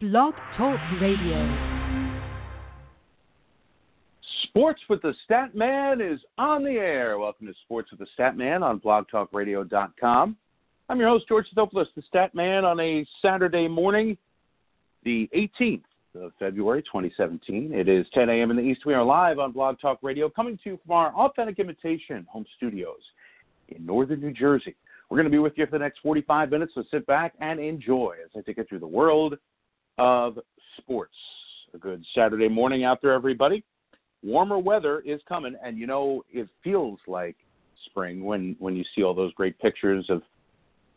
Blog Talk Radio. Sports with the Stat Man is on the air. Welcome to Sports with the Stat Man on blogtalkradio.com. I'm your host, George Sithopoulos, the Stat Man, on a Saturday morning, the 18th of February 2017. It is 10 a.m. in the East. We are live on Blog Talk Radio, coming to you from our Authentic Imitation home studios in northern New Jersey. We're going to be with you for the next 45 minutes, so sit back and enjoy as I take you through the world of sports. A good Saturday morning out there, everybody. Warmer weather is coming, and you know, it feels like spring when, when you see all those great pictures of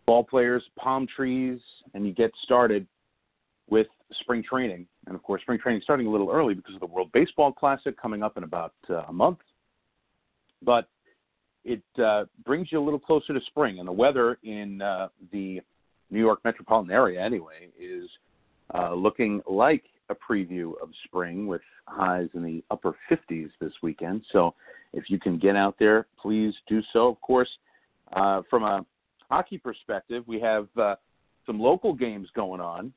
ball players, palm trees, and you get started with spring training. And of course, spring training starting a little early because of the World Baseball Classic coming up in about uh, a month. But it uh, brings you a little closer to spring, and the weather in uh, the New York metropolitan area, anyway, is uh, looking like a preview of spring with highs in the upper 50s this weekend. So if you can get out there, please do so. Of course, uh, from a hockey perspective, we have uh, some local games going on.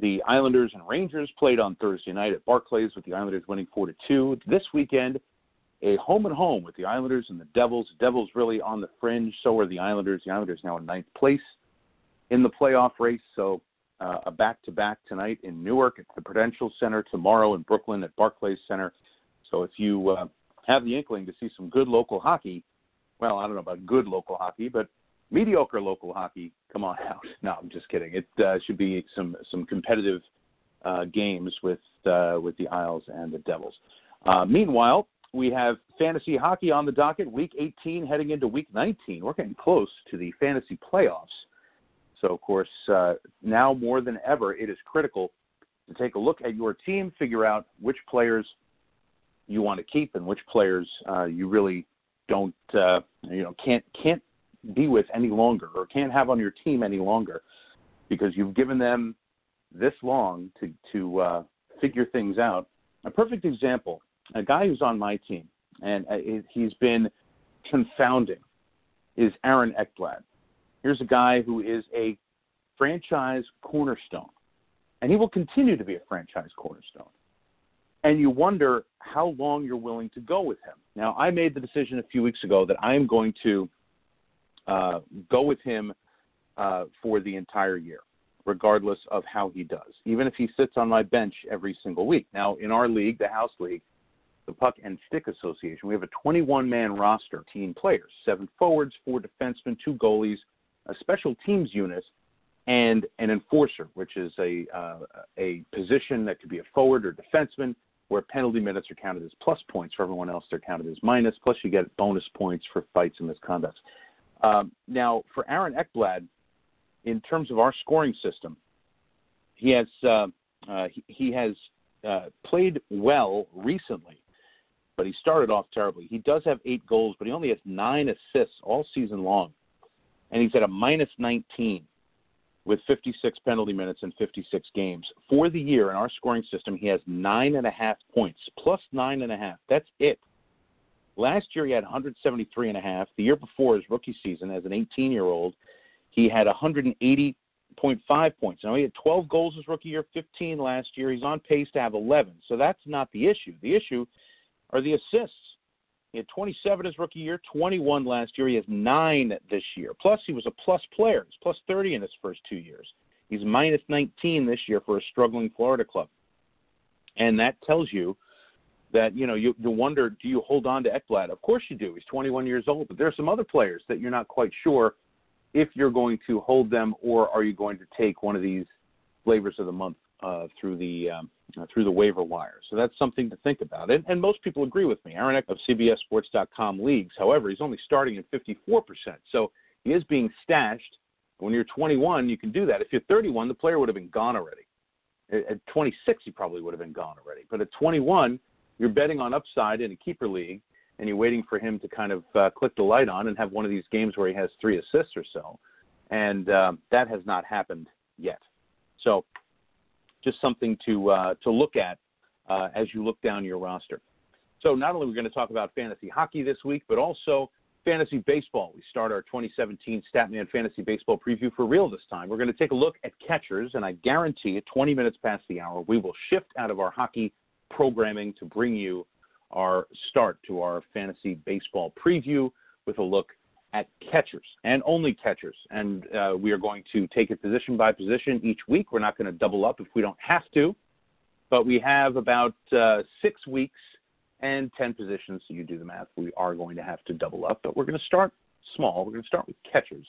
The Islanders and Rangers played on Thursday night at Barclays with the Islanders winning 4 to 2. This weekend, a home and home with the Islanders and the Devils. The Devils really on the fringe. So are the Islanders. The Islanders now in ninth place in the playoff race. So uh, a back-to-back tonight in Newark at the Prudential Center. Tomorrow in Brooklyn at Barclays Center. So if you uh, have the inkling to see some good local hockey, well, I don't know about good local hockey, but mediocre local hockey, come on out. No, I'm just kidding. It uh, should be some some competitive uh, games with uh, with the Isles and the Devils. Uh, meanwhile, we have fantasy hockey on the docket, week 18 heading into week 19. We're getting close to the fantasy playoffs. So, of course, uh, now more than ever, it is critical to take a look at your team, figure out which players you want to keep and which players uh, you really don't, uh, you know, can't can't be with any longer or can't have on your team any longer because you've given them this long to to uh, figure things out. A perfect example a guy who's on my team, and uh, he's been confounding, is Aaron Ekblad. Here's a guy who is a franchise cornerstone, and he will continue to be a franchise cornerstone. And you wonder how long you're willing to go with him. Now, I made the decision a few weeks ago that I am going to uh, go with him uh, for the entire year regardless of how he does, even if he sits on my bench every single week. Now, in our league, the house league, the Puck and Stick Association, we have a 21 man roster, team players, seven forwards, four defensemen, two goalies, a special teams unit, and an enforcer, which is a, uh, a position that could be a forward or defenseman, where penalty minutes are counted as plus points. For everyone else, they're counted as minus. plus you get bonus points for fights and misconducts. Um, now, for Aaron Ekblad, in terms of our scoring system, he has uh, uh, he, he, has uh, played well recently but he started off terribly. He does have eight goals, but he only has nine assists all season long. And he's at a minus 19 with 56 penalty minutes in 56 games. For the year in our scoring system, he has nine and a half points, plus nine and a half. That's it. Last year, he had 173 and a half. The year before his rookie season, as an 18 year old, he had 180.5 points. Now, he had 12 goals his rookie year, 15 last year. He's on pace to have 11. So that's not the issue. The issue are the assists. He had 27 his rookie year, 21 last year. He has nine this year. Plus, he was a plus player. He's plus 30 in his first two years. He's minus 19 this year for a struggling Florida club. And that tells you that, you know, you, you wonder do you hold on to Ekblad? Of course you do. He's 21 years old. But there are some other players that you're not quite sure if you're going to hold them or are you going to take one of these flavors of the month uh, through the um, uh, through the waiver wire. So that's something to think about. And, and most people agree with me. Aaron Eck of CBSSports.com leagues, however, he's only starting at 54%. So he is being stashed. When you're 21, you can do that. If you're 31, the player would have been gone already. At 26, he probably would have been gone already. But at 21, you're betting on upside in a keeper league, and you're waiting for him to kind of uh, click the light on and have one of these games where he has three assists or so. And uh, that has not happened yet. So just something to uh, to look at uh, as you look down your roster. So not only are we going to talk about fantasy hockey this week, but also fantasy baseball. We start our 2017 Statman Fantasy Baseball preview for real this time. We're going to take a look at catchers, and I guarantee at 20 minutes past the hour, we will shift out of our hockey programming to bring you our start to our fantasy baseball preview with a look at catchers and only catchers. And uh, we are going to take it position by position each week. We're not going to double up if we don't have to, but we have about uh, six weeks and 10 positions. So you do the math. We are going to have to double up, but we're going to start small. We're going to start with catchers.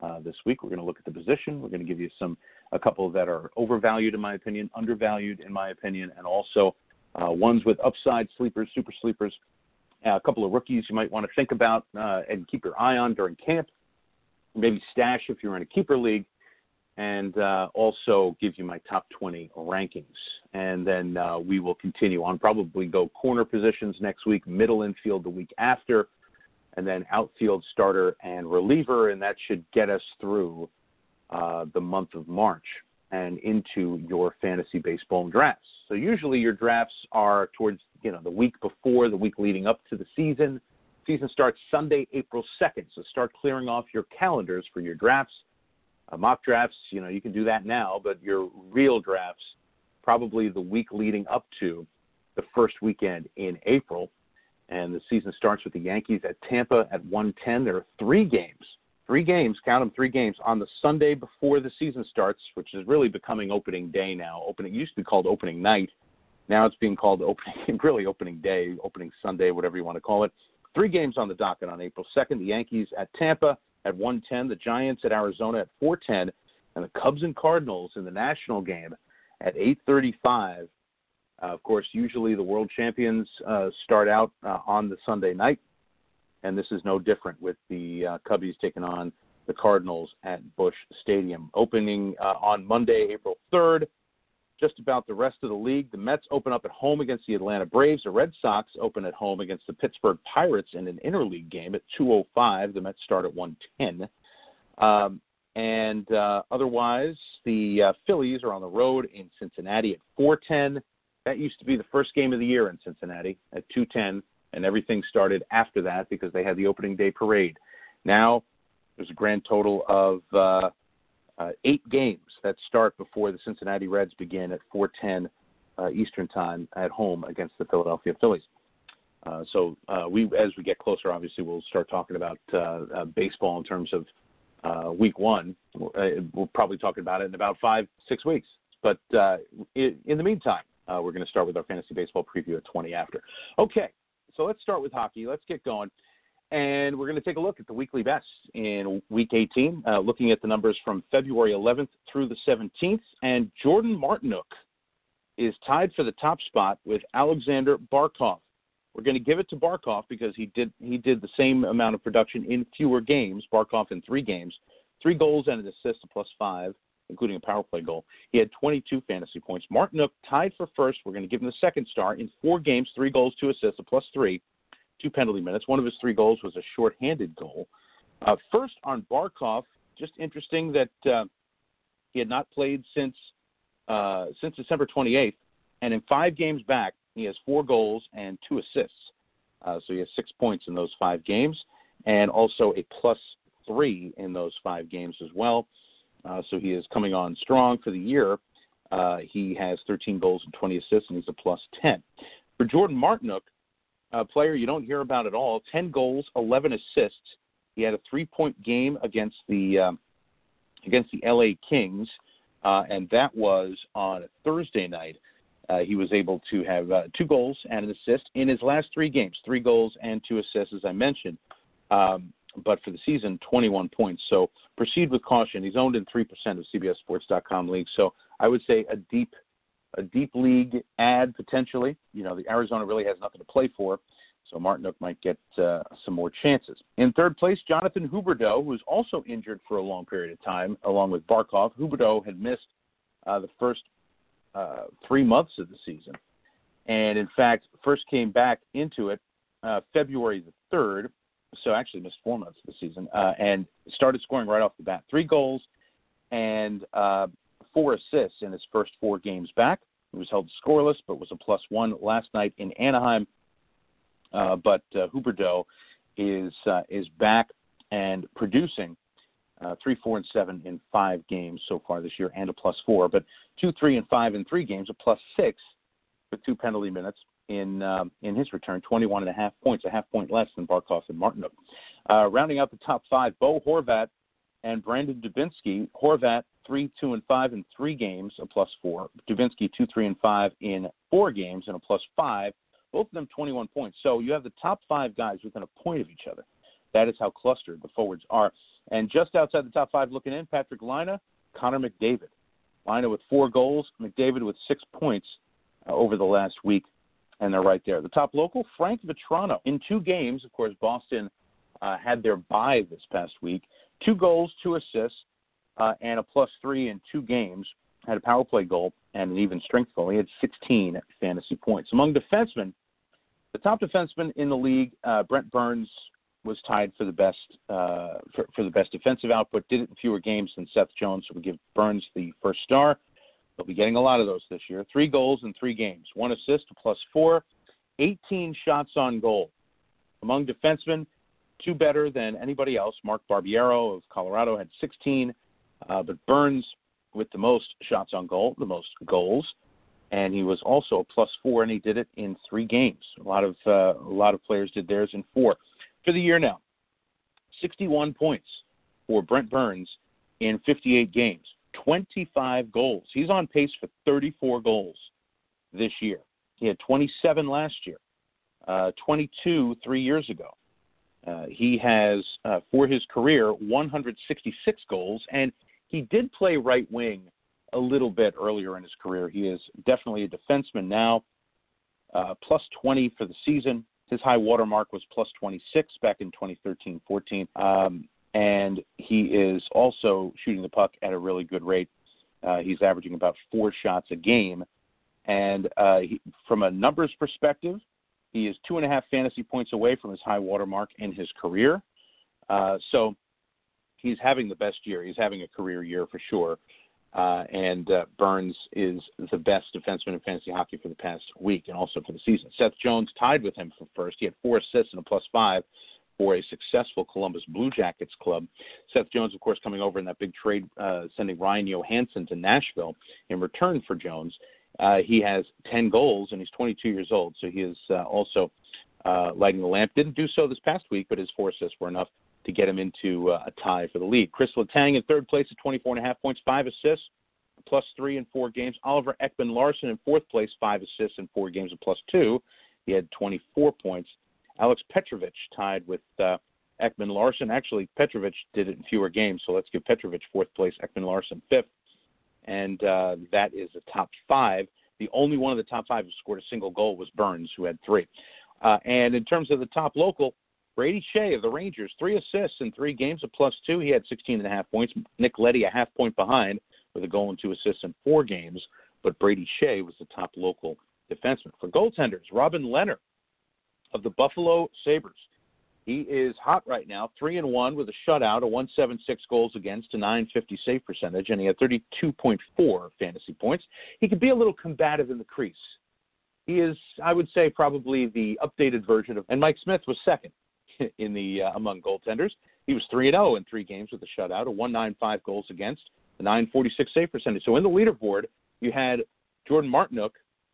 Uh, this week, we're going to look at the position. We're going to give you some a couple that are overvalued in my opinion, undervalued in my opinion, and also uh, ones with upside sleepers, super sleepers, a couple of rookies you might want to think about uh, and keep your eye on during camp. Maybe stash if you're in a keeper league, and uh, also give you my top 20 rankings. And then uh, we will continue on. Probably go corner positions next week, middle infield the week after, and then outfield starter and reliever, and that should get us through uh, the month of March and into your fantasy baseball drafts. So usually your drafts are towards you know the week before, the week leading up to the season. Season starts Sunday, April 2nd. So start clearing off your calendars for your drafts. Uh, mock drafts, you know, you can do that now, but your real drafts probably the week leading up to the first weekend in April. And the season starts with the Yankees at Tampa at 110. There are three games three games, count them three games on the Sunday before the season starts, which is really becoming opening day now. Opening it used to be called opening night. Now it's being called opening really opening day, opening Sunday, whatever you want to call it. Three games on the docket on April 2nd. The Yankees at Tampa at 110, the Giants at Arizona at 410, and the Cubs and Cardinals in the national game at 835. Uh, of course, usually the world champions uh, start out uh, on the Sunday night and this is no different with the uh, Cubbies taking on the Cardinals at Busch Stadium. Opening uh, on Monday, April 3rd. Just about the rest of the league, the Mets open up at home against the Atlanta Braves. The Red Sox open at home against the Pittsburgh Pirates in an interleague game at 2:05. The Mets start at 110. Um, and uh, otherwise, the uh, Phillies are on the road in Cincinnati at 4:10. That used to be the first game of the year in Cincinnati at 2:10 and everything started after that because they had the opening day parade. Now there's a grand total of uh, uh, eight games that start before the Cincinnati Reds begin at 4:10 uh, Eastern Time at home against the Philadelphia Phillies. Uh, so uh, we, as we get closer, obviously we'll start talking about uh, baseball in terms of Week One. we'll probably talk about it in about five, six weeks. But in the meantime, we're going to start with our fantasy baseball preview at 20 after. Okay, so let's start with hockey. Let's get going. And we're going to take a look at the weekly best in week 18, uh, looking at the numbers from February 11th through the 17th. And Jordan Martinook is tied for the top spot with Alexander Barkov. We're going to give it to Barkov because he did he did the same amount of production in fewer games. Barkov in three games, three goals and an assist, a plus five, including a power play goal. He had 22 fantasy points. Martinook tied for first. We're going to give him the second star in four games, three goals, two assists, a plus three, two penalty minutes. One of his three goals was a shorthanded goal. Uh, first on Barkov, just interesting that uh, he had not played since uh, since December 28th, and in five games back, he has four goals and two assists. Uh, so he has six points in those five games, and also a plus three in those five games as well. Uh, so he is coming on strong for the year. Uh, he has 13 goals and 20 assists, and he's a plus 10. For Jordan Martinook, a player you don't hear about at all, 10 goals, 11 assists. He had a three-point game against the uh, against the LA Kings, uh, and that was on Thursday night. Uh, he was able to have uh, two goals and an assist in his last three games, three goals and two assists, as I mentioned. Um, but for the season, 21 points. So proceed with caution. He's owned in 3% of CBSSports.com leagues. So I would say a deep, a deep league ad potentially. You know, the Arizona really has nothing to play for. So Martinook might get uh, some more chances. In third place, Jonathan Huberdeau, who was also injured for a long period of time, along with Barkov. Huberdeau had missed uh, the first uh, three months of the season, and in fact, first came back into it uh, February the 3rd so actually missed four months of the season, uh, and started scoring right off the bat. Three goals and uh, four assists in his first four games back. He was held scoreless, but was a plus one last night in Anaheim. Uh, but uh, Huberdeau is uh, is back and producing uh, three, four, and seven in five games so far this year, and a plus four. But two, three, and five in three games, a plus six with two penalty minutes in um, in his return, 21 and a half points, a half point less than Barkov and Martinook. Uh, rounding out the top five, Bo Horvat and Brandon Dubinsky. Horvat three, two, and five in three games, a plus four. Dubinsky two, three, and five in four games, and a plus five. Both of them 21 points. So you have the top five guys within a point of each other. That is how clustered the forwards are. And just outside the top five looking in, Patrik Laine, Connor McDavid. Laine with four goals, McDavid with six points uh, over the last week, and they're right there. The top local, Frank Vatrano. In two games, of course, Boston uh, had their bye this past week. Two goals, two assists, uh, and a plus three in two games. Had a power play goal and an even strength goal. He had 16 fantasy points. Among defensemen, the top defenseman in the league, uh, Brent Burns, was tied for the best uh, for, for, the best defensive output. Did it in fewer games than Seth Jones, so we give Burns the first star. He'll be getting a lot of those this year. Three goals in three games, one assist, a plus four, 18 shots on goal. Among defensemen, two better than anybody else. Mark Barberio of Colorado had 16, uh, but Burns with the most shots on goal, the most goals, and he was also a plus four, and he did it in three games. A lot of uh, a lot of players did theirs in four for the year now. 61 points for Brent Burns in 58 games, 25 goals. He's on pace for 34 goals this year. He had 27 last year, uh, 22 three years ago. Uh, he has, uh, for his career, 166 goals, and he did play right wing a little bit earlier in his career. He is definitely a defenseman now, uh, plus 20 for the season, his high water mark was plus 26 back in 2013 14. Um, and he is also shooting the puck at a really good rate. Uh, he's averaging about four shots a game. And uh, he, from a numbers perspective, he is two and a half fantasy points away from his high water mark in his career. Uh, so he's having the best year. He's having a career year for sure. Uh, and uh, Burns is the best defenseman in fantasy hockey for the past week and also for the season. Seth Jones tied with him for first. He had four assists and a plus five for a successful Columbus Blue Jackets club. Seth Jones, of course, coming over in that big trade, uh, sending Ryan Johansen to Nashville in return for Jones. Uh, he has 10 goals and he's 22 years old, so he is uh, also uh, lighting the lamp. Didn't do so this past week, but his four assists were enough to get him into uh, a tie for the lead. Chris Letang in third place at 24 and a half points, five assists, plus three in four games. Oliver Ekman-Larsson in fourth place, five assists in four games, and plus two. He had 24 points. Alex Petrovic tied with uh, Ekman-Larsson. Actually, Petrovic did it in fewer games, so let's give Petrovic fourth place, Ekman-Larsson fifth. And uh, that is the top five. The only one of the top five who scored a single goal was Burns, who had three. Uh, and in terms of the top local, Brady Skjei of the Rangers, three assists in three games, a plus two. He had 16 and a half points. Nick Leddy, a half point behind with a goal and two assists in four games. But Brady Skjei was the top local defenseman. For goaltenders, Robin Lehner of the Buffalo Sabres. He is hot right now, three and one with a shutout, a 176 goals against, a 950 save percentage, and he had 32.4 fantasy points. He could be a little combative in the crease. He is, I would say, probably the updated version of. And Mike Smith was second in the uh, among goaltenders. He was 3 0 in three games with a shutout, a 195 goals against, a 946 save percentage. So in the leaderboard, you had Jordan Martinook,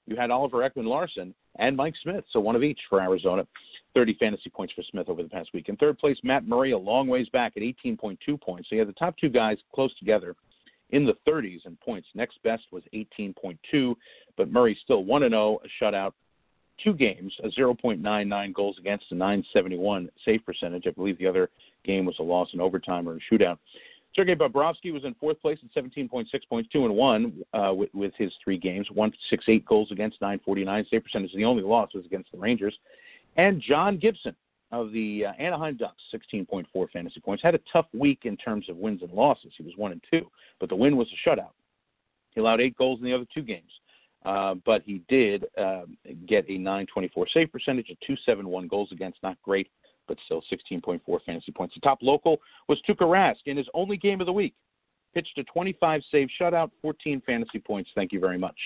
you had Oliver Ekman-Larsson, and Mike Smith. So one of each for Arizona. 30 fantasy points for Smith over the past week. In third place, Matt Murray, a long ways back at 18.2 points. So you had the top two guys close together in the 30s in points. Next best was 18.2, but Murray still 1 0, a shutout, two games, a 0.99 goals against, a 971 save percentage. I believe the other game was a loss in overtime or a shootout. Sergei Bobrovsky was in fourth place at 17.6 points, two and one uh, with, with, his three games, 168 goals against, 949 save percentage. The only loss was against the Rangers. And John Gibson of the uh, Anaheim Ducks, 16.4 fantasy points, had a tough week in terms of wins and losses. He was one and two, but the win was a shutout. He allowed eight goals in the other two games. Uh, but he did um, get a 924 save percentage, a 271 goals against, not great, but still 16.4 fantasy points. The top local was Tuukka Rask in his only game of the week. Pitched a 25 save shutout, 14 fantasy points. Thank you very much.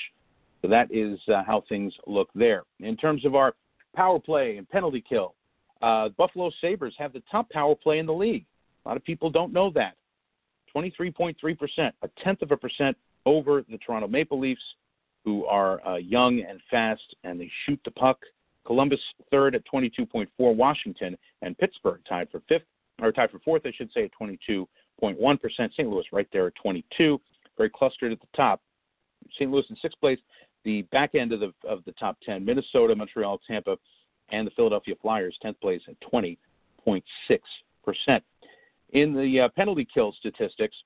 So that is uh, how things look there. In terms of our power play and penalty kill, Uh, Buffalo Sabres have the top power play in the league. A lot of people don't know that. 23.3%, a tenth of a percent over the Toronto Maple Leafs, who are uh, young and fast and they shoot the puck. Columbus third at 22.4, Washington and Pittsburgh tied for fifth, or tied for fourth, I should say, at 22.1%. St. Louis right there at 22, very clustered at the top. St. Louis in sixth place. The back end of the of the top 10, Minnesota, Montreal, Tampa, and the Philadelphia Flyers, 10th place at 20.6%. In the uh, penalty kill statistics,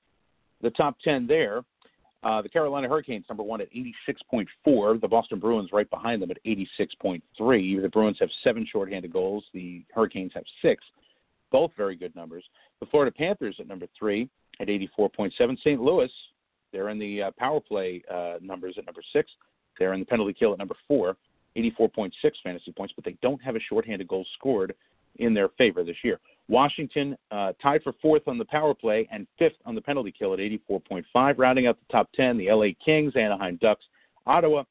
the top 10 there, uh, the Carolina Hurricanes, number one at 86.4. The Boston Bruins right behind them at 86.3. The Bruins have seven shorthanded goals. The Hurricanes have six. Both very good numbers. The Florida Panthers at number three at 84.7. St. Louis, they're in the uh, power play uh, numbers at number six. They're in the penalty kill at number four, 84.6 fantasy points, but they don't have a shorthanded goal scored in their favor this year. Washington uh, tied for fourth on the power play and fifth on the penalty kill at 84.5. Rounding out the top 10, the LA Kings, Anaheim Ducks, Ottawa,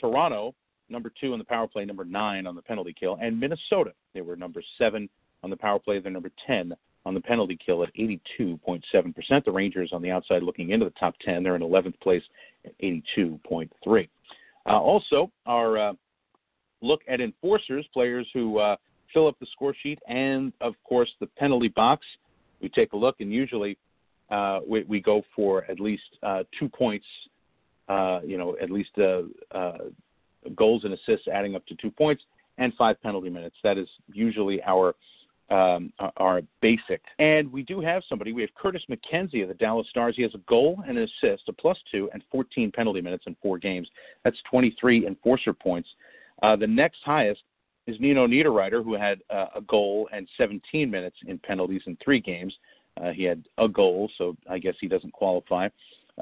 Toronto, number two on the power play, number nine on the penalty kill, and Minnesota. They were number seven on the power play. They're number 10 on the penalty kill at 82.7%. The Rangers on the outside looking into the top 10. They're in 11th place at 82.3. Uh, also, our uh, look at enforcers, players who uh, fill up the score sheet, and of course the penalty box. We take a look, and usually uh, we, we, go for at least uh, two points. Uh, you know, at least uh, uh, goals and assists adding up to two points, and five penalty minutes. That is usually our um, are basic. And we do have somebody. We have Curtis McKenzie of the Dallas Stars. He has a goal and an assist, a plus two, and 14 penalty minutes in four games. That's 23 enforcer points. Uh, the next highest is Nino Niederreiter, who had uh, a goal and 17 minutes in penalties in three games. Uh, he had a goal, so I guess he doesn't qualify.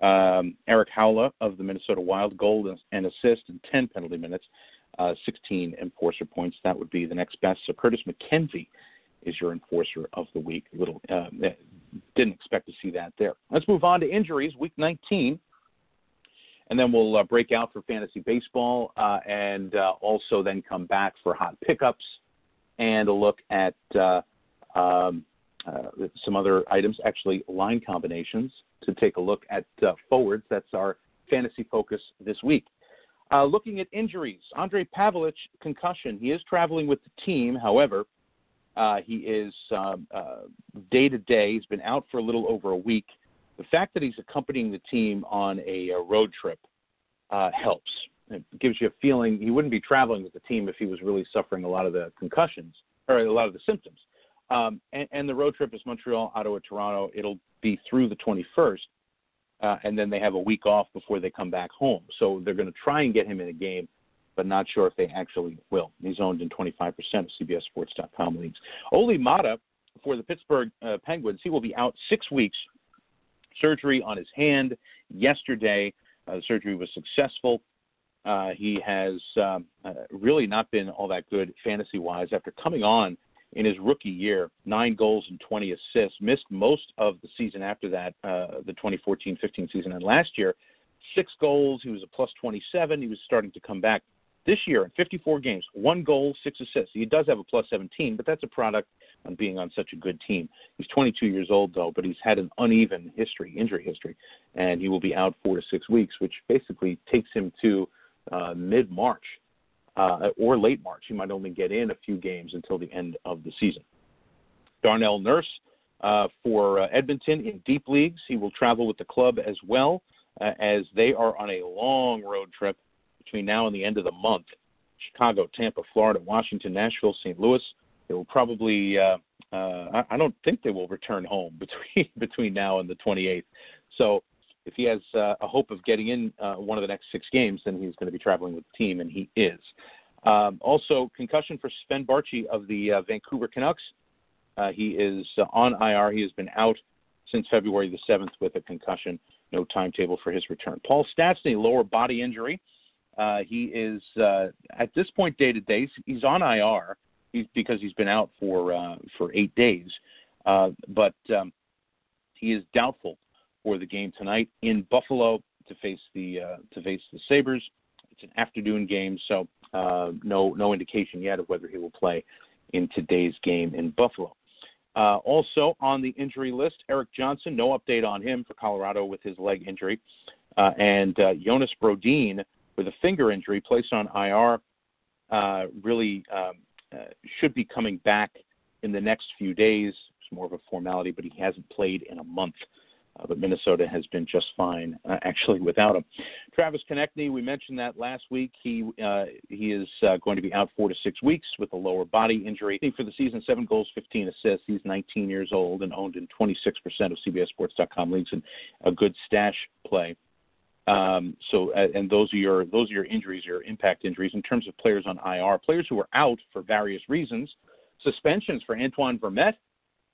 Um, Erik Haula of the Minnesota Wild, goal and assist in 10 penalty minutes, uh, 16 enforcer points. That would be the next best. So Curtis McKenzie is your enforcer of the week. Little uh, didn't expect to see that there. Let's move on to injuries. Week 19 and then we'll uh, break out for fantasy baseball uh, and uh, also then come back for hot pickups and a look at uh, um, uh, some other items, actually line combinations, to take a look at uh, forwards. That's our fantasy focus this week. looking at injuries, Andre Pavelec, concussion. He is traveling with the team. However, he is day to day. He's been out for a little over a week the fact that he's accompanying the team on a, a road trip uh, helps. It gives you a feeling he wouldn't be traveling with the team if he was really suffering a lot of the concussions or a lot of the symptoms. Um, and, and, the road trip is Montreal, Ottawa, Toronto. It'll be through the 21st, uh, and then they have a week off before they come back home. So they're going to try and get him in a game, but not sure if they actually will. He's owned in 25% of CBSSports.com leagues. Olli Maatta for the Pittsburgh uh, Penguins, he will be out six weeks surgery on his hand yesterday. Uh, the surgery was successful. Uh, he has um, uh, really not been all that good fantasy wise after coming on in his rookie year, nine goals and 20 assists. Missed most of the season after that, uh, the 2014 15 season. And last year, six goals. He was a plus 27. He was starting to come back. This year, in 54 games, one goal, six assists. He does have a plus 17, but that's a product on being on such a good team. He's 22 years old though, but he's had an uneven history, injury history, and he will be out four to six weeks, which basically takes him to uh, mid March uh, or late March. He might only get in a few games until the end of the season. Darnell Nurse uh, for uh, Edmonton in deep leagues. He will travel with the club as well uh, as they are on a long road trip between now and the end of the month. Chicago, Tampa, Florida, Washington, Nashville, St. Louis, they will probably. Uh, uh, I, I don't think they will return home between between now and the 28th. So if he has uh, a hope of getting in uh, one of the next six games, then he's going to be traveling with the team, and he is. Um, also, concussion for Sven Baertschi of the uh, Vancouver Canucks. Uh, he is uh, on IR. He has been out since February the 7th with a concussion. No timetable for his return. Paul Stastny, lower body injury. Uh, he is uh, at this point day to day. He's on IR because he's been out for uh, for eight days. Uh, but um, he is doubtful for the game tonight in Buffalo to face the uh, to face the Sabres. It's an afternoon game, so uh, no no indication yet of whether he will play in today's game in Buffalo. Uh, also on the injury list, Erik Johnson, no update on him for Colorado with his leg injury. Uh, and uh, Jonas Brodin with a finger injury placed on IR uh, really um, uh, should be coming back in the next few days. It's more of a formality, but he hasn't played in a month. Uh, but Minnesota has been just fine uh, actually without him. Travis Konecny, we mentioned that last week. He uh, he is uh, going to be out four to six weeks with a lower body injury. For the season, seven goals, 15 assists. He's 19 years old and owned in 26% of CBSSports.com leagues and a good stash play. Um, so, and those are your those are your injuries, your impact injuries. In terms of players on IR, players who are out for various reasons, suspensions for Antoine Vermette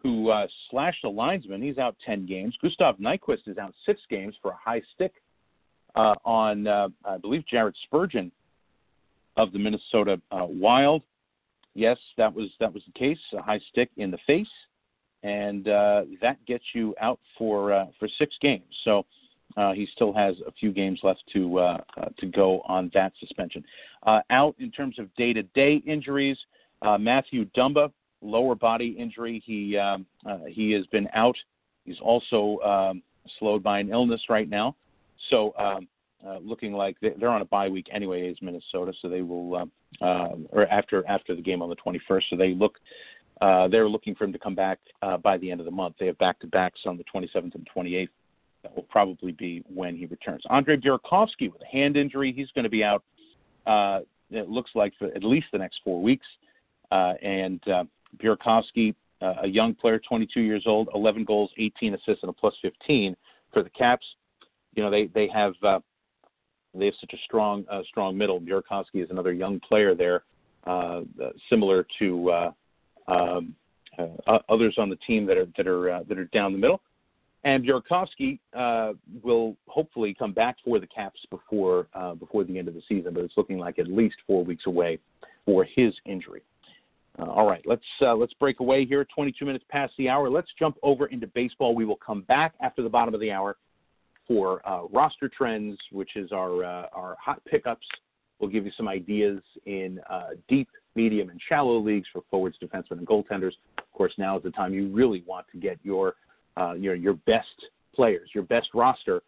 who uh, slashed a linesman. He's out 10 games. Gustav Nyquist is out six games for a high stick uh, on, uh, I believe, Jared Spurgeon of the Minnesota uh, Wild. Yes, that was that was the case. A high stick in the face, and uh, that gets you out for uh, for six games. So he still has a few games left to uh to go on that suspension. out in terms of day-to-day injuries, Matthew Dumba lower body injury. He um, uh, he has been out. He's also um, slowed by an illness right now. So um, uh, looking like they're on a bye week anyway, is Minnesota. So they will, um, uh, or after after the game on the 21st. So they look. Uh, they're looking for him to come back uh, by the end of the month. They have back to backs on the 27th and 28th. That will probably be when he returns. Andre Burakovsky with a hand injury. He's going to be out. Uh, it looks like for at least the next four weeks. Uh, and uh, Burakovsky, uh, a young player, 22 years old, 11 goals, 18 assists, and a plus 15 for the Caps. You know, they they have uh, they have such a strong uh, strong middle. Burakovsky is another young player there, uh, similar to uh, um, uh, others on the team that are that are uh, that are down the middle. And Burakovsky uh, will hopefully come back for the Caps before uh, before the end of the season, but it's looking like at least four weeks away for his injury. Uh, all right, let's uh, let's break away here. 22 minutes past the hour. Let's jump over into baseball. We will come back after the bottom of the hour for uh, roster trends, which is our uh, our hot pickups. We'll give you some ideas in deep, medium, and shallow leagues for forwards, defensemen, and goaltenders. Of course, now is the time you really want to get your uh, your your best players, your best roster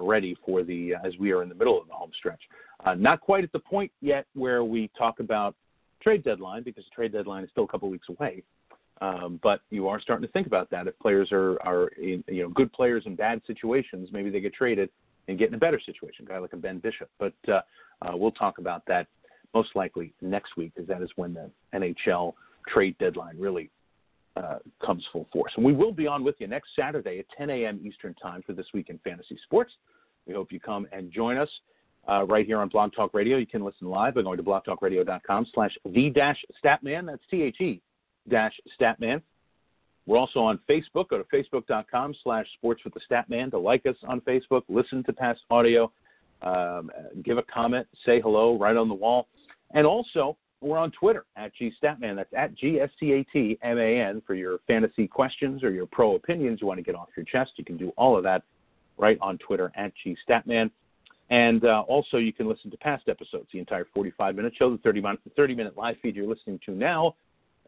ready for the as we are in the middle of the home stretch. not quite at the point yet where we talk about trade deadline because the trade deadline is still a couple weeks away. Um, but you are starting to think about that. If players are, are in, you know good players in bad situations, maybe they get traded and get in a better situation. A guy like a Ben Bishop. But uh, uh, we'll talk about that most likely next week because that is when the NHL trade deadline really uh, comes full force. And we will be on with you next Saturday at 10 a.m. Eastern Time for this week in fantasy sports. We hope you come and join us uh, right here on Blog Talk Radio. You can listen live by going to blogtalkradio.com slash the dash statman. That's T-H-E dash statman. We're also on Facebook. Go to facebook.com slash sports with the statman to like us on Facebook, listen to past audio, um, give a comment, say hello right on the wall. And also, we're on Twitter at gstatman. That's at G-S-T-A-T-M-A-N for your fantasy questions or your pro opinions you want to get off your chest. You can do all of that right on Twitter at gstatman. And uh, also, you can listen to past episodes, the entire 45 minute show, the 30 minute, 30 minute live feed you're listening to now,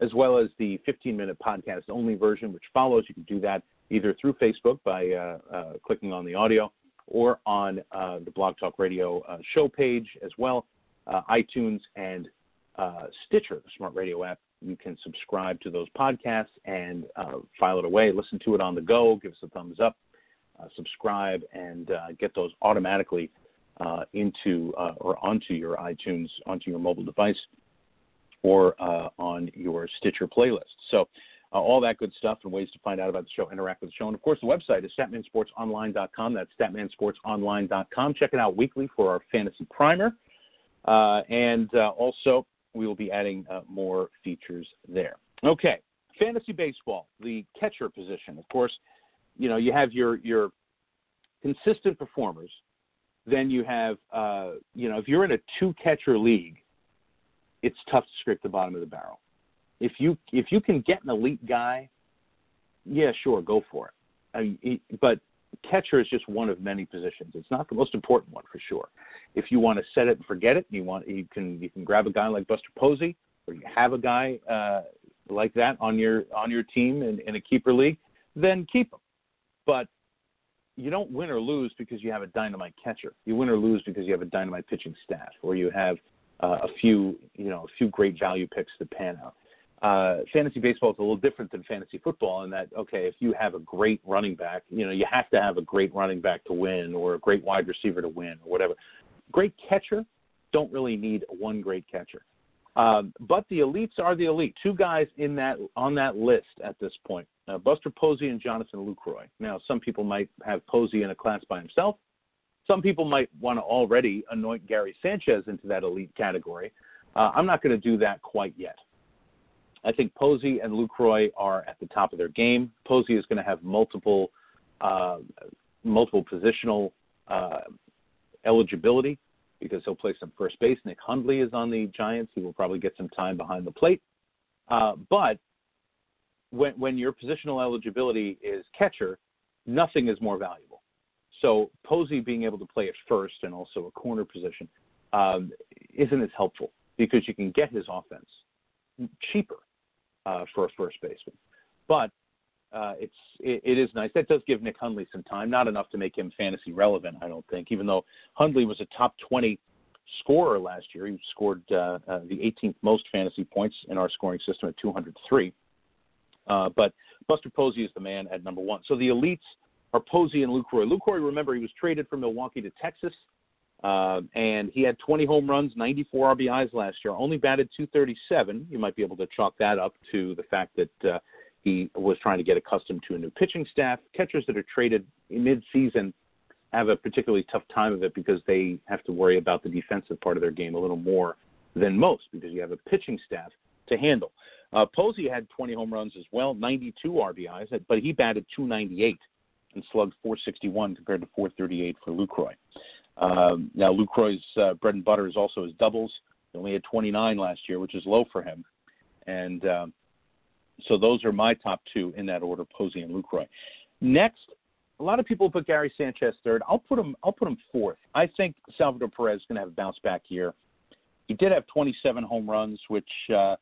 as well as the 15 minute podcast only version, which follows. You can do that either through Facebook by uh, uh, clicking on the audio or on uh, the Blog Talk Radio uh, show page as well, uh, iTunes and Stitcher, the smart radio app. You can subscribe to those podcasts and file it away, listen to it on the go, give us a thumbs up, subscribe, and get those automatically uh, into uh, or onto your iTunes, onto your mobile device, or uh, on your Stitcher playlist. So, uh, all that good stuff and ways to find out about the show, interact with the show. And of course, the website is statmansportsonline.com. That's statmansportsonline.com. Check it out weekly for our fantasy primer. Uh, and uh, also, we will be adding more features there. Okay, fantasy baseball, the catcher position. Of course, you know, you have your, your consistent performers then you have, uh, you know, if you're in a two catcher league, it's tough to scrape the bottom of the barrel. If you if you can get an elite guy, yeah, sure, go for it. I mean, but catcher is just one of many positions. It's not the most important one for sure. If you want to set it and forget it, you want you can you can grab a guy like Buster Posey or you have a guy uh, like that on your on your team in, in a keeper league, then keep him. But you don't win or lose because you have a dynamite catcher. You win or lose because you have a dynamite pitching staff, or you have uh, a few you know a few great value picks to pan out uh, fantasy baseball is a little different than fantasy football in that okay, if you have a great running back, you know you have to have a great running back to win, or a great wide receiver to win, or whatever. Great catcher don't really need one great catcher, um, but the elites are the elite. Two guys in that on that list at this point: uh, Buster Posey and Jonathan Lucroy. Now, some people might have Posey in a class by himself. Some people might want to already anoint Gary Sanchez into that elite category. Uh, I'm not going to do that quite yet. I think Posey and Lucroy are at the top of their game. Posey is going to have multiple uh, multiple positional uh, eligibility because he'll play some first base. Nick Hundley is on the Giants. He will probably get some time behind the plate. Uh, but when, when your positional eligibility is catcher, nothing is more valuable. So Posey being able to play at first and also a corner position um, isn't as helpful because you can get his offense cheaper uh, for a first baseman. But uh, it's it, it is nice. That does give Nick Hundley some time. Not enough to make him fantasy relevant, I don't think. Even though Hundley was a top 20 scorer last year, he scored uh, uh, the 18th most fantasy points in our scoring system at 203. Uh, but Buster Posey is the man at number one. So the elites are Posey and Lucroy. Luke Roy, remember, he was traded from Milwaukee to Texas uh, and he had 20 home runs, 94 RBIs last year. Only batted 237. You might be able to chalk that up to the fact that uh, he was trying to get accustomed to a new pitching staff. Catchers that are traded mid-season have a particularly tough time of it because they have to worry about the defensive part of their game a little more than most because you have a pitching staff to handle. Uh, Posey had 20 home runs as well, 92 RBIs, but he batted 298 and slugged 461 compared to 438 for Lucroy. Um, now, Lucroy's uh, bread and butter is also his doubles. He only had 29 last year, which is low for him. And um, so those are my top two in that order: Posey and Lucroy. Next, a lot of people put Gary Sanchez third. I'll put him. I'll put him fourth. I think Salvador Perez is going to have a bounce back year. He did have 27 home runs, which uh,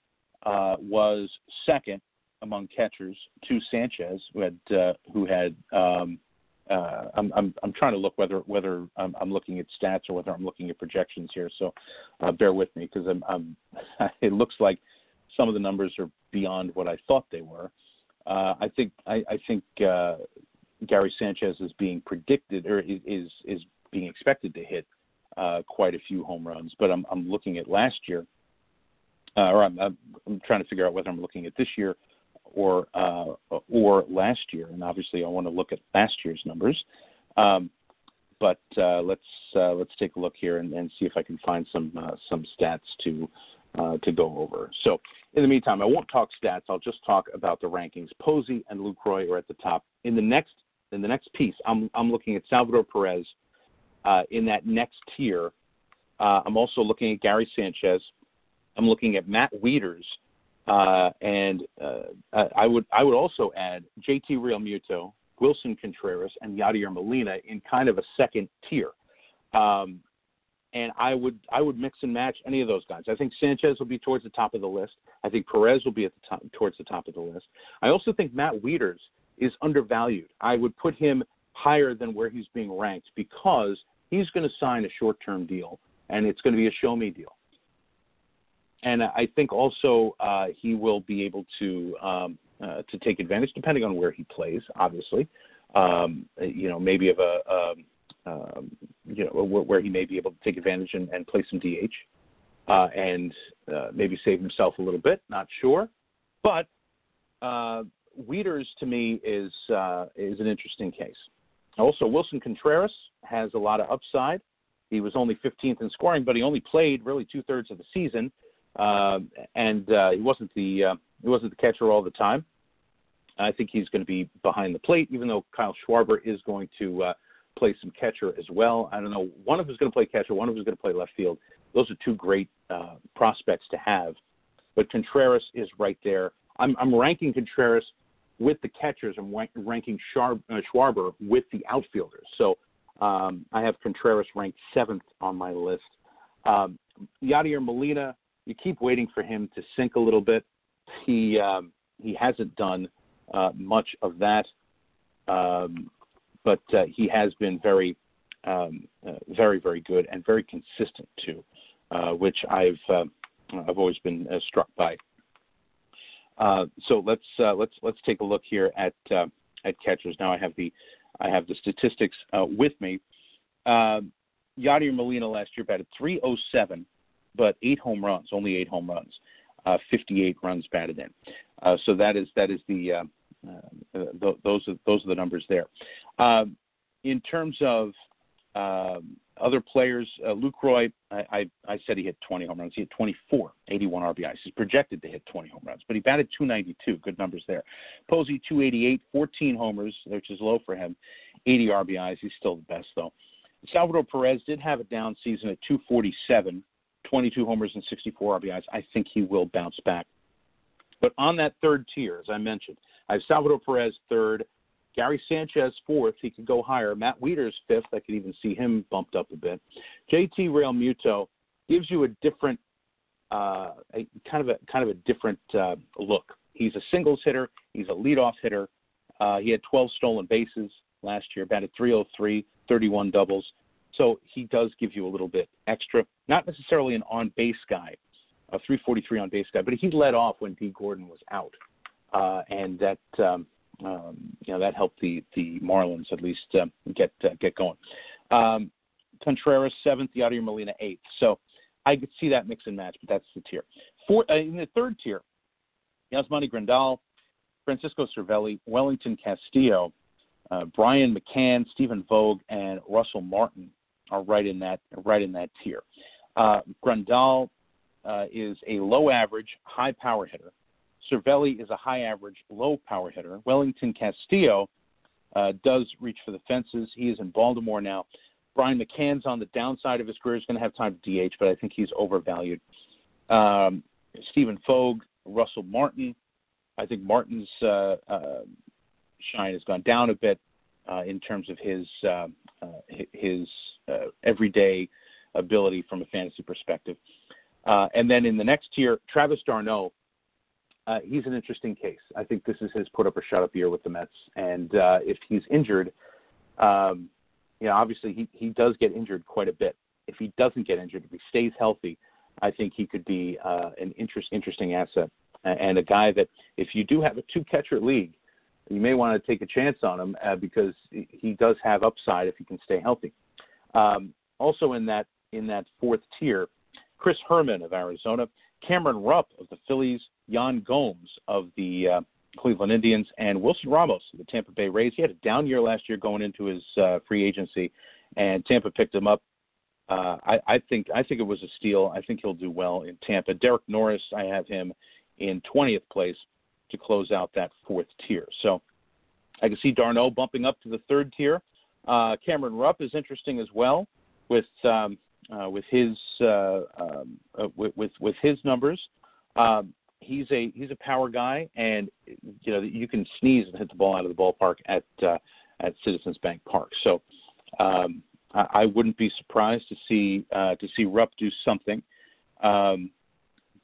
uh, was second among catchers to Sanchez, who had uh, who had um, uh, I'm, I'm, I'm trying to look whether whether I'm, I'm, looking at stats or whether I'm looking at projections here. So uh, bear with me because I'm, I'm it looks like some of the numbers are beyond what I thought they were. Uh, I think I, I think uh, Gary Sanchez is being predicted or is is being expected to hit uh, quite a few home runs. But I'm, I'm looking at last year, or I'm, I'm trying to figure out whether I'm looking at this year or uh, or last year, and obviously I want to look at last year's numbers. Um, but uh, let's uh, let's take a look here and, and, see if I can find some uh, some stats to uh, to go over. So in the meantime, I won't talk stats. I'll just talk about the rankings. Posey and Lucroy are at the top. In the next in the next piece, I'm I'm looking at Salvador Perez. Uh, in that next tier, I'm also looking at Gary Sanchez. I'm looking at Matt Wieters uh, and uh, I would I would also add JT Realmuto, Willson Contreras, and Yadier Molina in kind of a second tier. Um, and I would I would mix and match any of those guys. I think Sanchez will be towards the top of the list. I think Perez will be at the top towards the top of the list. I also think Matt Wieters is undervalued. I would put him higher than where he's being ranked because he's going to sign a short-term deal and it's going to be a show me deal and I think also uh, he will be able to um, uh, to take advantage, depending on where he plays. Obviously, um, you know, maybe of a um, um you know where, where, he may be able to take advantage and, and play some DH, uh, and uh, maybe save himself a little bit. Not sure, but uh, Wieters to me is uh, is an interesting case. Also, Willson Contreras has a lot of upside. He was only 15th in scoring, but he only played really two thirds of the season uh, and uh, he wasn't the uh, he wasn't the catcher all the time. I think he's going to be behind the plate, even though Kyle Schwarber is going to uh, play some catcher as well. I don't know. One of them is going to play catcher. One of them is going to play left field. Those are two great uh, prospects to have. But Contreras is right there. I'm, I'm ranking Contreras with the catchers. I'm ranking Schwarber, uh, Schwarber with the outfielders. So um, I have Contreras ranked seventh on my list. Um, Yadier Molina you keep waiting for him to sink a little bit. He um, he hasn't done uh, much of that, um, but uh, he has been very, um, uh, very, very good and very consistent too, uh, which I've uh, I've always been uh, struck by. so let's let's let's take a look here at at catchers. Now I have the I have the statistics with me. Yadier Molina last year batted 307, but eight home runs, only eight home runs, uh, 58 runs batted in. Uh, so that is that is the uh, uh th- those are those are the numbers there. Um, in terms of um, other players, uh, Roy, I, I, I, said he hit 20 home runs. He hit 24, 81 RBIs. He's projected to hit 20 home runs, but he batted 292. Good numbers there. Posey 288, 14 homers, which is low for him. 80 RBIs. He's still the best though. Salvador Perez did have a down season at 247, 22 homers and 64 RBIs. I think he will bounce back. But on that third tier, as I mentioned, I have Salvador Perez third, Gary Sanchez fourth. He could go higher. Matt Wieters fifth. I could even see him bumped up a bit. JT Realmuto gives you a different, uh, a, kind of a kind of a different uh, look. He's a singles hitter. He's a leadoff hitter. Uh, he had 12 stolen bases last year, batted 303, 31 doubles. So he does give you a little bit extra. Not necessarily an on base guy, a 343 on base guy, but he led off when Dee Gordon was out, uh, and that um, um, you know that helped the the Marlins at least uh, get uh, get going. Um, Contreras seventh, Yadier Molina eighth. So I could see that mix and match, but that's the tier. Four, uh, in the third tier, Yasmani Grandal, Francisco Cervelli, Wellington Castillo, uh, Brian McCann, Stephen Vogt, and Russell Martin are right in that right in that tier. Uh, Grandal uh, is a low average, high power hitter. Cervelli is a high average, low power hitter. Wellington Castillo uh, does reach for the fences. He is in Baltimore now. Brian McCann's on the downside of his career. He's going to have time to DH, but I think he's overvalued. Um, Stephen Vogt, Russell Martin. I think Martin's uh, uh, shine has gone down a bit in terms of his uh, uh, his uh, everyday ability from a fantasy perspective. Uh, and then in the next tier, Travis. Uh, he's an interesting case. I think this is his put up or shut up year with the Mets. And if he's injured, um, you know, obviously he, he does get injured quite a bit. If he doesn't get injured, if he stays healthy, I think he could be an interest, interesting asset and a guy that if you do have a two catcher league, you may want to take a chance on him uh, because he does have upside if he can stay healthy. Um, also in that in that fourth tier, Chris Herrmann of Arizona, Cameron Rupp of the Phillies, Yan Gomes of the uh, Cleveland Indians, and Wilson Ramos of the Tampa Bay Rays. He had a down year last year going into his uh, free agency, and Tampa picked him up. Uh, I, I think I think it was a steal. I think he'll do well in Tampa. Derek Norris, I have him in 20th place to close out that fourth tier. So I can see d'Arnaud bumping up to the third tier. Uh, Cameron Rupp is interesting as well with um, uh, with his uh, um, uh, with, with, with his numbers. Um, he's a he's a power guy, and you know you can sneeze and hit the ball out of the ballpark at uh, at Citizens Bank Park. So um, I, I, wouldn't be surprised to see uh, to see Rupp do something. Um,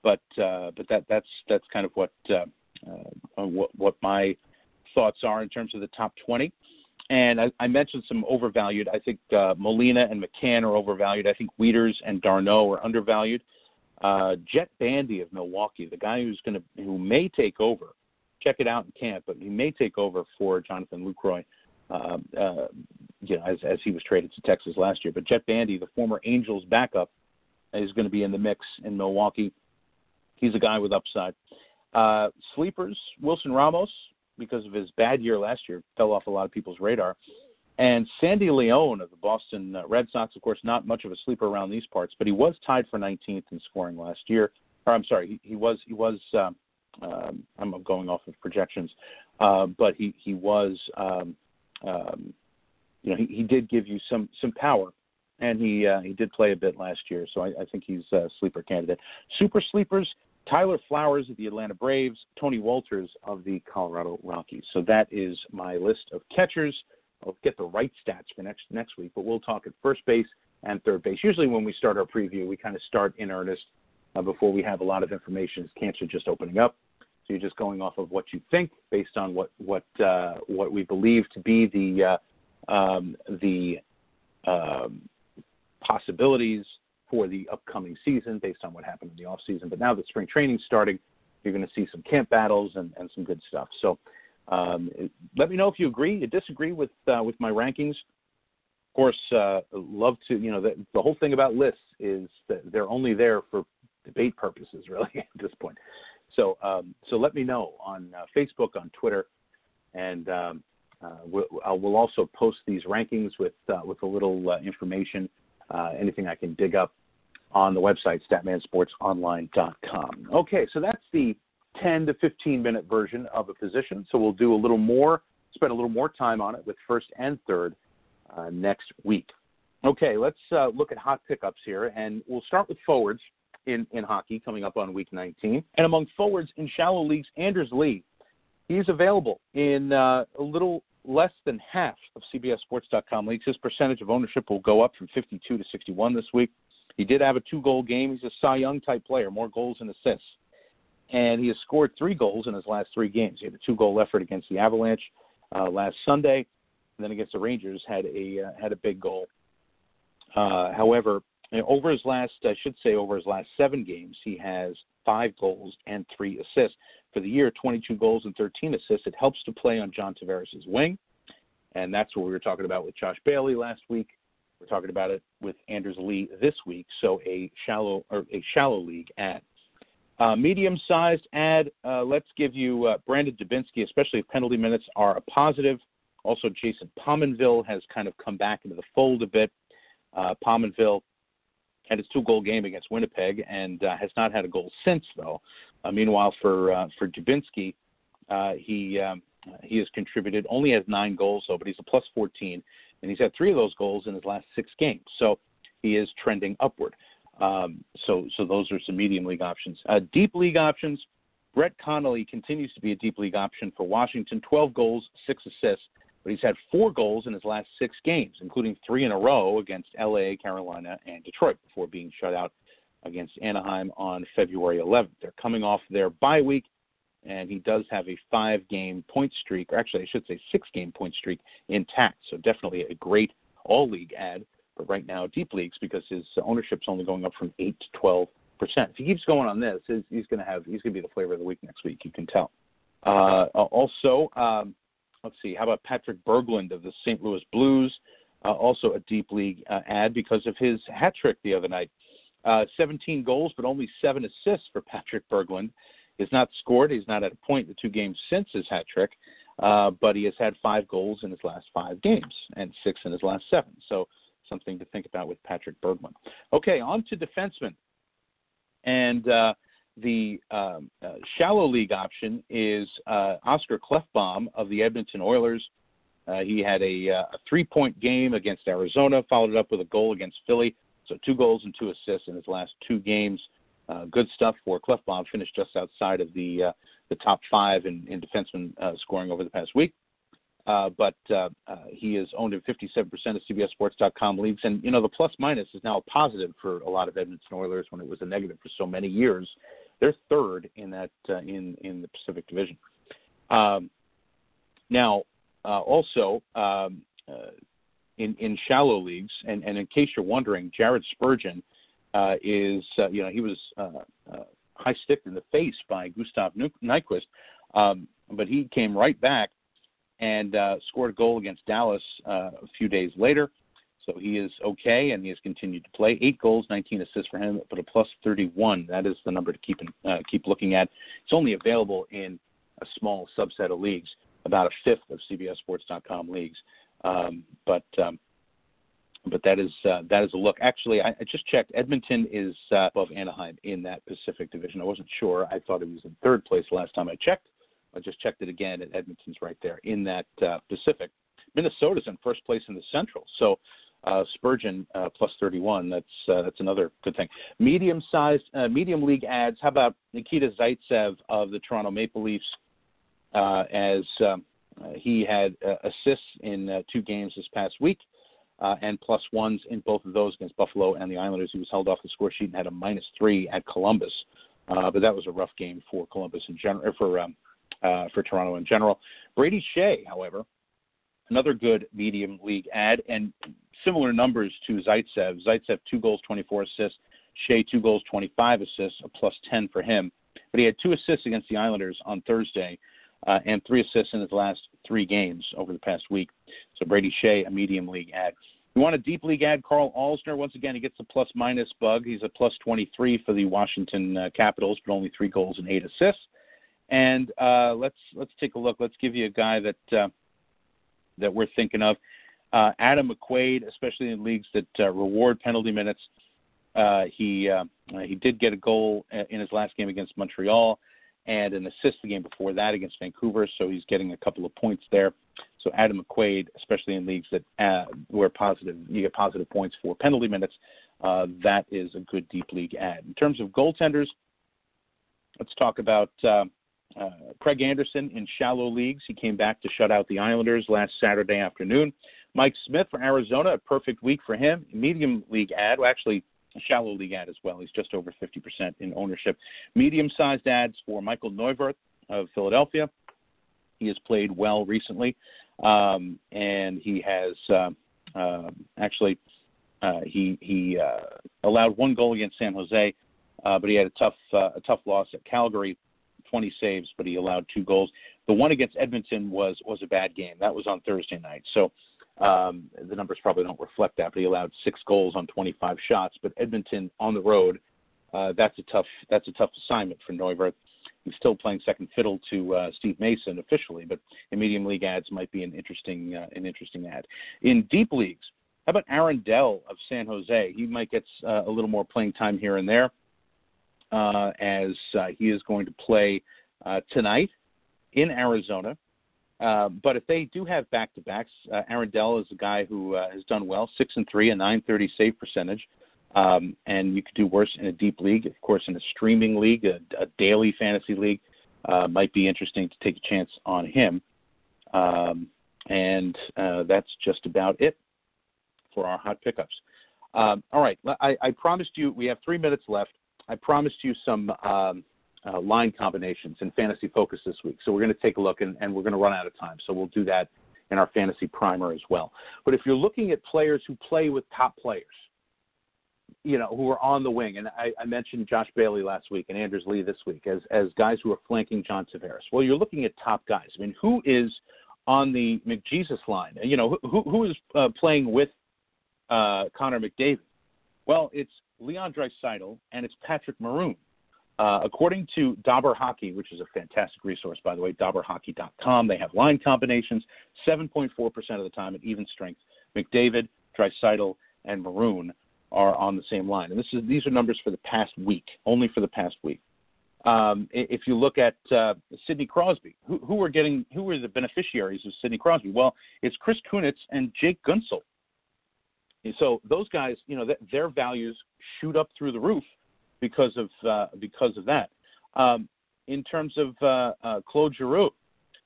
but but that that's that's kind of what uh, what, what my thoughts are in terms of the top 20. And I, I mentioned some overvalued. I think uh, Molina and McCann are overvalued. I think Wieters and d'Arnaud are undervalued. Uh, Jett Bandy of Milwaukee, the guy who's going to who may take over. Check it out in camp, but he may take over for Jonathan Lucroy. Uh, uh, you know, as, as he was traded to Texas last year. But Jett Bandy, the former Angels backup, is going to be in the mix in Milwaukee. He's a guy with upside. Uh, sleepers, Wilson Ramos, because of his bad year last year, fell off a lot of people's radar. And Sandy León of the Boston uh, Red Sox, of course, not much of a sleeper around these parts, but he was tied for 19th in scoring last year. Or I'm sorry, he, he was he was. Um, um, I'm going off of projections, uh, but he he was. Um, um, you know, he, he did give you some some power, and he uh, he did play a bit last year, so I, I think he's a sleeper candidate. Super sleepers, Tyler Flowers of the Atlanta Braves, Tony Wolters of the Colorado Rockies. So that is my list of catchers. I'll get the right stats for next next week, but we'll talk at first base and third base. Usually, when we start our preview, we kind of start in earnest uh, before we have a lot of information. Is cancer just opening up? So you're just going off of what you think based on what what uh, what we believe to be the uh, um, the um, possibilities for the upcoming season based on what happened in the off season. But now that spring training's starting, you're going to see some camp battles and, and some good stuff. So um, let me know if you agree, you disagree with uh, with my rankings. Of course, uh, love to you know the, the whole thing about lists is that they're only there for debate purposes, really at this point. So um, so let me know on uh, Facebook, on Twitter, and um, uh, we'll, we'll, also post these rankings with uh, with a little uh, anything I can dig up on the website statmansportsonline.com. Okay, so that's the 10 to 15 minute version of a position. So we'll do a little more, spend a little more time on it with first and third uh, next week. Okay, let's uh, look at hot pickups here, and we'll start with forwards in, in hockey coming up on week 19. And among forwards in shallow leagues, Anders Lee, he's available in uh, a little less than half of CBSSports.com leagues. His percentage of ownership will go up from 52 to 61 this week. He did have a two goal game. He's a Cy Young type player, more goals and assists and he has scored three goals in his last three games. He had a two-goal effort against the Avalanche uh, last Sunday, and then against the Rangers had a uh, had a big goal. Uh, however, know, over his last, I should say, over his last seven games, he has five goals and three assists. For the year, 22 goals and 13 assists. It helps to play on John Tavares' wing, and that's what we were talking about with Josh Bailey last week. We're talking about it with Anders Lee this week. So a shallow or a shallow league ad. uh, medium sized ad, uh, let's give you uh, Brandon Dubinsky, especially if penalty minutes are a positive. Also, Jason Pominville has kind of come back into the fold a bit. Uh, Pominville had his two goal game against Winnipeg and uh, has not had a goal since, though. Uh, meanwhile, for uh, for Dubinsky, uh, he um, he has contributed, only has nine goals, though, but he's a plus 14, and he's had three of those goals in his last six games. So he is trending upward. Um, so, so those are some medium league options. Uh, deep league options. Brett Connolly continues to be a deep league option for Washington. 12 goals, six assists, but he's had four goals in his last six games, including three in a row against LA, Carolina, and Detroit before being shut out against Anaheim on February 11th. They're coming off their bye week, and he does have a five-game point streak, or actually, I should say, six-game point streak intact. So definitely a great all-league ad but right now deep leagues because his ownership's only going up from eight to twelve percent. If he keeps going on this, he's going to have he's going to be the flavor of the week next week. You can tell. Uh, also, um, let's see. How about Patrik Berglund of the St. Louis Blues? Uh, also a deep league uh, ad because of his hat trick the other night. Uh, 17 goals, but only seven assists for Patrik Berglund. He's not scored. He's not at a point in the two games since his hat trick, uh, but he has had five goals in his last five games and six in his last seven. So something to think about with Patrik Berglund. Okay, on to defensemen. And uh, the um, uh, shallow league option is uh, Oscar Klefbom of the Edmonton Oilers. Uh, he had a, uh, a three point game against Arizona, followed it up with a goal against Philly. So two goals and two assists in his last two games. Uh, good stuff for Klefbom. Finished just outside of the the top five in, in defenseman scoring over the past week. Uh, but uh, uh, he is owned in 57% of CBSSports.com leagues. And, you know, the plus minus is now a positive for a lot of Edmonton Oilers when it was a negative for so many years. They're third in that uh, in in the Pacific Division. Um, now, uh, also um, uh, in in shallow leagues, and, and in case you're wondering, Jared Spurgeon is you know he was high sticked in the face by Gustav Nyquist, um, but he came right back and uh, scored a goal against Dallas uh, a few days later. So he is okay, and he has continued to play. Eight goals, 19 assists for him, but a plus 31. That is the number to keep in, uh, keep looking at. It's only available in a small subset of leagues, about a fifth of CBSSports.com leagues. Um, but um, but that is uh, that is a look. Actually, I, I just checked. Edmonton is uh, above Anaheim in that Pacific Division. I wasn't sure. I thought it was in third place last time I checked. I just checked it again, and Edmonton's right there in that uh, Pacific. Minnesota's in first place in the Central, so uh, Spurgeon uh, plus 31. That's uh, that's another good thing. Medium-sized, uh, medium league ads. How about Nikita Zaitsev of the Toronto Maple Leafs? Uh, as um, he had assists in two games this past week. uh, and plus ones in both of those against Buffalo and the Islanders. He was held off the score sheet and had a minus three at Columbus, uh, but that was a rough game for Columbus in general, for um, uh, for Toronto in general. Brady Skjei, however, another good medium league ad, and similar numbers to Zaitsev. Zaitsev two goals, 24 assists. Skjei two goals, 25 assists, a plus 10 for him. But he had two assists against the Islanders on Thursday uh, and three assists in his last three games over the past week. So Brady Skjei, a medium league ad. You want a deep league ad, Carl Alzner. Once again, he gets a plus minus bug. He's a plus 23 for the Washington uh, Capitals, but only three goals and eight assists. And uh, let's let's take a look. Let's give you a guy that uh, that we're thinking of. Uh, Adam McQuaid, especially in leagues that uh, reward penalty minutes. Uh, he uh, he did get a goal in his last game against Montreal and an assist the game before that against Vancouver, so he's getting a couple of points there. So Adam McQuaid, especially in leagues that uh, where positive you get positive points for penalty minutes, uh, that is a good deep league ad. In terms of goaltenders, let's talk about uh, Craig Anderson in shallow leagues. He came back to shut out the Islanders last Saturday afternoon. Mike Smith for Arizona, a perfect week for him. Medium league ad, well, actually shallow league ad as well. He's just over 50% in ownership. Medium sized ads for Michael Neuvirth of Philadelphia. He has played well recently, um, and he has uh, uh, actually uh, he he uh, allowed one goal against San Jose, uh, but he had a tough a tough loss at Calgary. 20 saves, but he allowed two goals. The one against Edmonton was was a bad game. That was on Thursday night. So um, the numbers probably don't reflect that, but he allowed six goals on 25 shots. But Edmonton on the road, uh, that's a tough that's a tough assignment for Neuvirth. He's still playing second fiddle to uh, Steve Mason officially, but in medium league ads might be an interesting uh, an interesting ad. In deep leagues, how about Aaron Dell of San Jose? He might get uh, a little more playing time here and there, uh, as uh, he is going to play uh, tonight in Arizona uh, but if they do have back to backs, uh, Aaron Dell is a guy who has done well, six and three, a 930 save percentage, um, and you could do worse in a deep league. Of course, in a streaming league, a, a daily fantasy league, might be interesting to take a chance on him. Um, and that's just about it for our hot pickups. Um, all right, I, I, promised you we have three minutes left. I promised you some um, uh, line combinations in Fantasy Focus this week. So we're going to take a look, and, and we're going to run out of time. So we'll do that in our fantasy primer as well. But if you're looking at players who play with top players, you know, who are on the wing, and I, I mentioned Josh Bailey last week and Anders Lee this week as as guys who are flanking John Tavares. Well, you're looking at top guys. I mean, who is on the McJesus line? You know, who who is uh, playing with uh, Connor McDavid? Well, it's Leon Draisaitl and it's Patrick Maroon. Uh, according to Dobber Hockey, which is a fantastic resource, by the way, dobberhockey.com, they have line combinations 7.4% of the time at even strength. McDavid, Draisaitl, and Maroon are on the same line. And this is these are numbers for the past week, only for the past week. Um, if you look at uh, Sidney Crosby, who, who are getting who are the beneficiaries of Sidney Crosby? Well, it's Chris Kunitz and Jake Guentzel. So those guys, you know, th- their values shoot up through the roof because of uh, because of that. Um, in terms of uh, uh, Claude Giroux,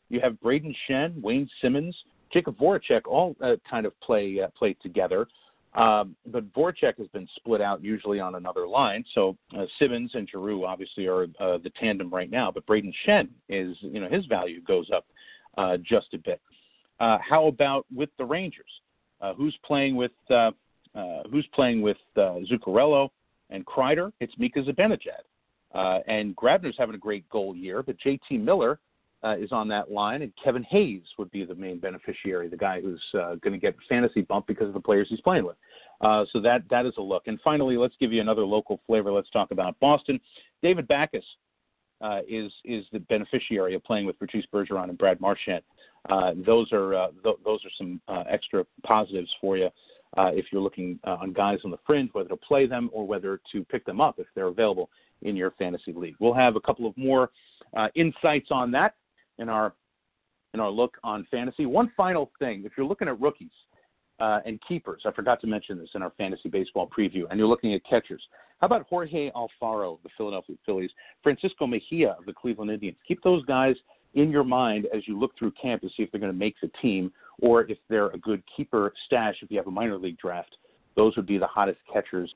you have Brayden Schenn, Wayne Simmonds, Jakub Voracek all uh, kind of play uh, play together. Um, but Voracek has been split out usually on another line. So uh, Simmonds and Giroux obviously are the tandem right now. But Brayden Schenn is, you know, his value goes up just a bit. How about with the Rangers? Uh, who's playing with uh, uh, who's playing with uh, Zuccarello? And Kreider, it's Mika Zibanejad. Uh, and Grabner's having a great goal year, but JT Miller uh, is on that line, and Kevin Hayes would be the main beneficiary, the guy who's uh, going to get fantasy bump because of the players he's playing with. Uh, so that that is a look. And finally, let's give you another local flavor. Let's talk about Boston. David Backes uh, is is the beneficiary of playing with Patrice Bergeron and Brad Marchand. Uh, those are uh, th- those are some uh, extra positives for you if you're looking on guys on the fringe, whether to play them or whether to pick them up if they're available in your fantasy league. We'll have a couple of more insights on that in our in our look on fantasy. One final thing, if you're looking at rookies uh, and keepers, I forgot to mention this in our fantasy baseball preview, and you're looking at catchers. How about Jorge Alfaro of the Philadelphia Phillies, Francisco Mejia of the Cleveland Indians? Keep those guys in your mind as you look through camp to see if they're going to make the team or if they're a good keeper stash if you have a minor league draft. Those would be the hottest catchers